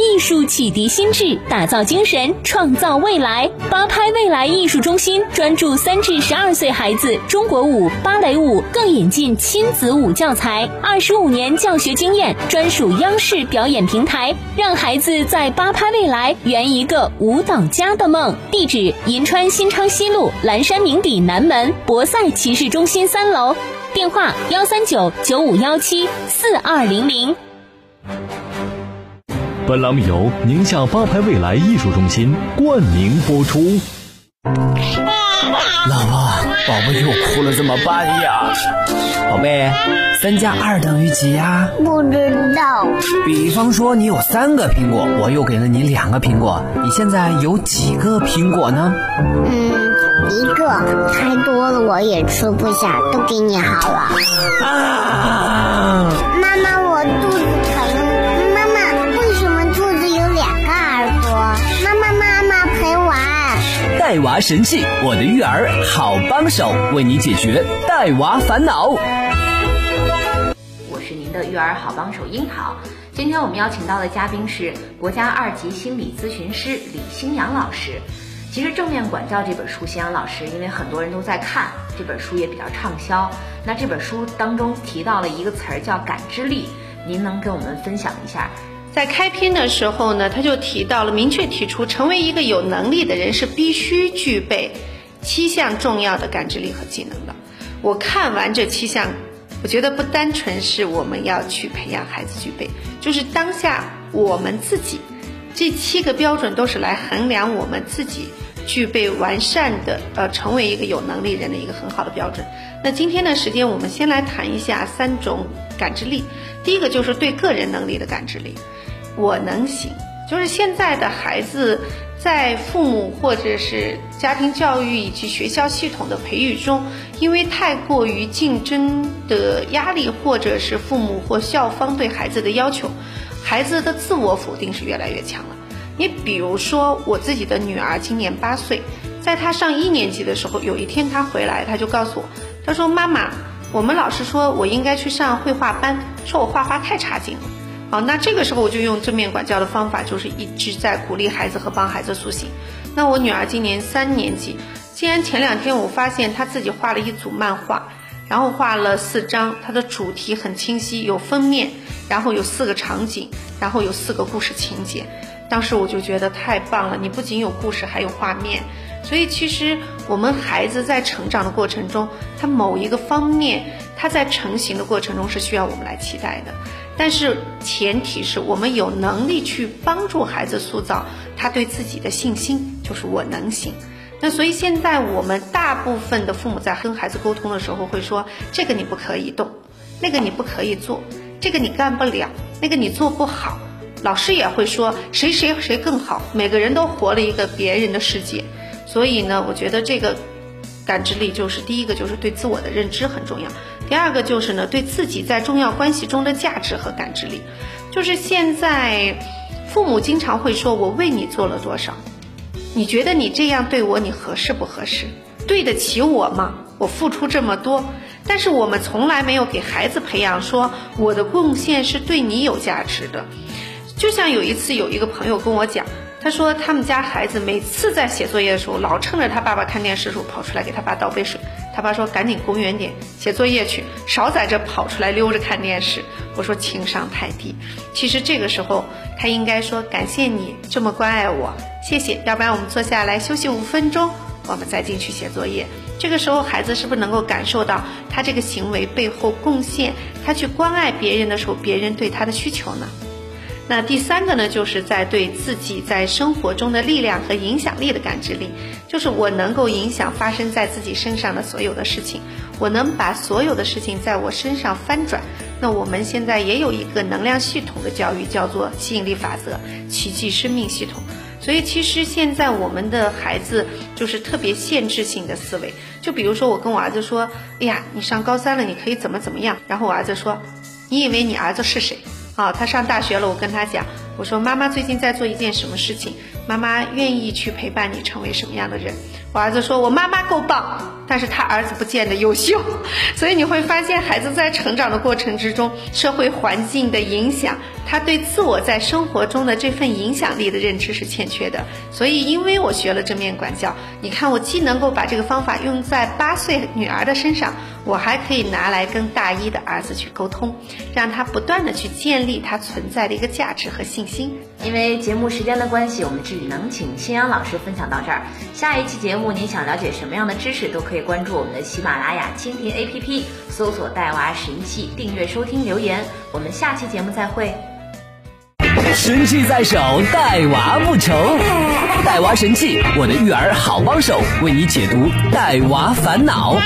艺术启迪心智，打造精神，创造未来。八拍未来艺术中心专注三至十二岁孩子中国舞、芭蕾舞，更引进亲子舞教材，二十五年教学经验，专属央视表演平台，让孩子在八拍未来圆一个舞蹈家的梦。地址：银川新昌西路蓝山名邸南门博赛骑士中心三楼。电话：幺三九九五幺七四二零零。本栏目由宁夏八拍未来艺术中心冠名播出。老婆，宝宝又哭了，怎么办呀？宝贝，三加二等于几呀？不知道。比方说，你有三个苹果，我又给了你两个苹果，你现在有几个苹果呢？嗯，一个。太多了我也吃不下，都给你好了。啊！妈妈，我肚子带娃神器，我的育儿好帮手，为你解决带娃烦恼。我是您的育儿好帮手樱桃。今天我们邀请到的嘉宾是国家二级心理咨询师李新阳老师。其实《正面管教》这本书，新阳老师因为很多人都在看这本书，也比较畅销。那这本书当中提到了一个词儿叫感知力，您能跟我们分享一下？在开篇的时候呢，他就提到了，明确提出，成为一个有能力的人是必须具备七项重要的感知力和技能的。我看完这七项，我觉得不单纯是我们要去培养孩子具备，就是当下我们自己这七个标准都是来衡量我们自己具备完善的呃，成为一个有能力人的一个很好的标准。那今天的时间，我们先来谈一下三种感知力。第一个就是对个人能力的感知力。我能行，就是现在的孩子在父母或者是家庭教育以及学校系统的培育中，因为太过于竞争的压力，或者是父母或校方对孩子的要求，孩子的自我否定是越来越强了。你比如说，我自己的女儿今年八岁，在她上一年级的时候，有一天她回来，她就告诉我，她说：“妈妈，我们老师说我应该去上绘画班，说我画画太差劲了。”好，那这个时候我就用正面管教的方法，就是一直在鼓励孩子和帮孩子苏醒。那我女儿今年三年级，既然前两天我发现她自己画了一组漫画，然后画了四张，它的主题很清晰，有封面，然后有四个场景，然后有四个故事情节。当时我就觉得太棒了，你不仅有故事，还有画面。所以其实我们孩子在成长的过程中，他某一个方面，他在成型的过程中是需要我们来期待的。但是前提是我们有能力去帮助孩子塑造他对自己的信心，就是我能行。那所以现在我们大部分的父母在跟孩子沟通的时候会说：这个你不可以动，那个你不可以做，这个你干不了，那个你做不好。老师也会说谁谁谁更好，每个人都活了一个别人的世界。所以呢，我觉得这个感知力就是第一个，就是对自我的认知很重要。第二个就是呢，对自己在重要关系中的价值和感知力，就是现在父母经常会说：“我为你做了多少？你觉得你这样对我，你合适不合适？对得起我吗？我付出这么多，但是我们从来没有给孩子培养说我的贡献是对你有价值的。就像有一次有一个朋友跟我讲，他说他们家孩子每次在写作业的时候，老趁着他爸爸看电视的时候跑出来给他爸倒杯水。他爸说：“赶紧滚远点写作业去，少在这跑出来溜着看电视。”我说：“情商太低。”其实这个时候他应该说：“感谢你这么关爱我，谢谢。”要不然我们坐下来休息五分钟，我们再进去写作业。这个时候孩子是不是能够感受到他这个行为背后贡献？他去关爱别人的时候，别人对他的需求呢？那第三个呢，就是在对自己在生活中的力量和影响力的感知力，就是我能够影响发生在自己身上的所有的事情，我能把所有的事情在我身上翻转。那我们现在也有一个能量系统的教育，叫做吸引力法则、奇迹生命系统。所以其实现在我们的孩子就是特别限制性的思维，就比如说我跟我儿子说：“哎呀，你上高三了，你可以怎么怎么样。”然后我儿子说：“你以为你儿子是谁？”啊，他上大学了，我跟他讲，我说妈妈最近在做一件什么事情，妈妈愿意去陪伴你成为什么样的人。我儿子说：“我妈妈够棒，但是他儿子不见得优秀。”所以你会发现，孩子在成长的过程之中，社会环境的影响，他对自我在生活中的这份影响力的认知是欠缺的。所以，因为我学了正面管教，你看，我既能够把这个方法用在八岁女儿的身上，我还可以拿来跟大一的儿子去沟通，让他不断的去建立他存在的一个价值和信心。因为节目时间的关系，我们只能请新阳老师分享到这儿。下一期节目，您想了解什么样的知识，都可以关注我们的喜马拉雅蜻蜓 APP，搜索“带娃神器”，订阅收听留言。我们下期节目再会。神器在手，带娃不愁。带娃神器，我的育儿好帮手，为你解读带娃烦恼。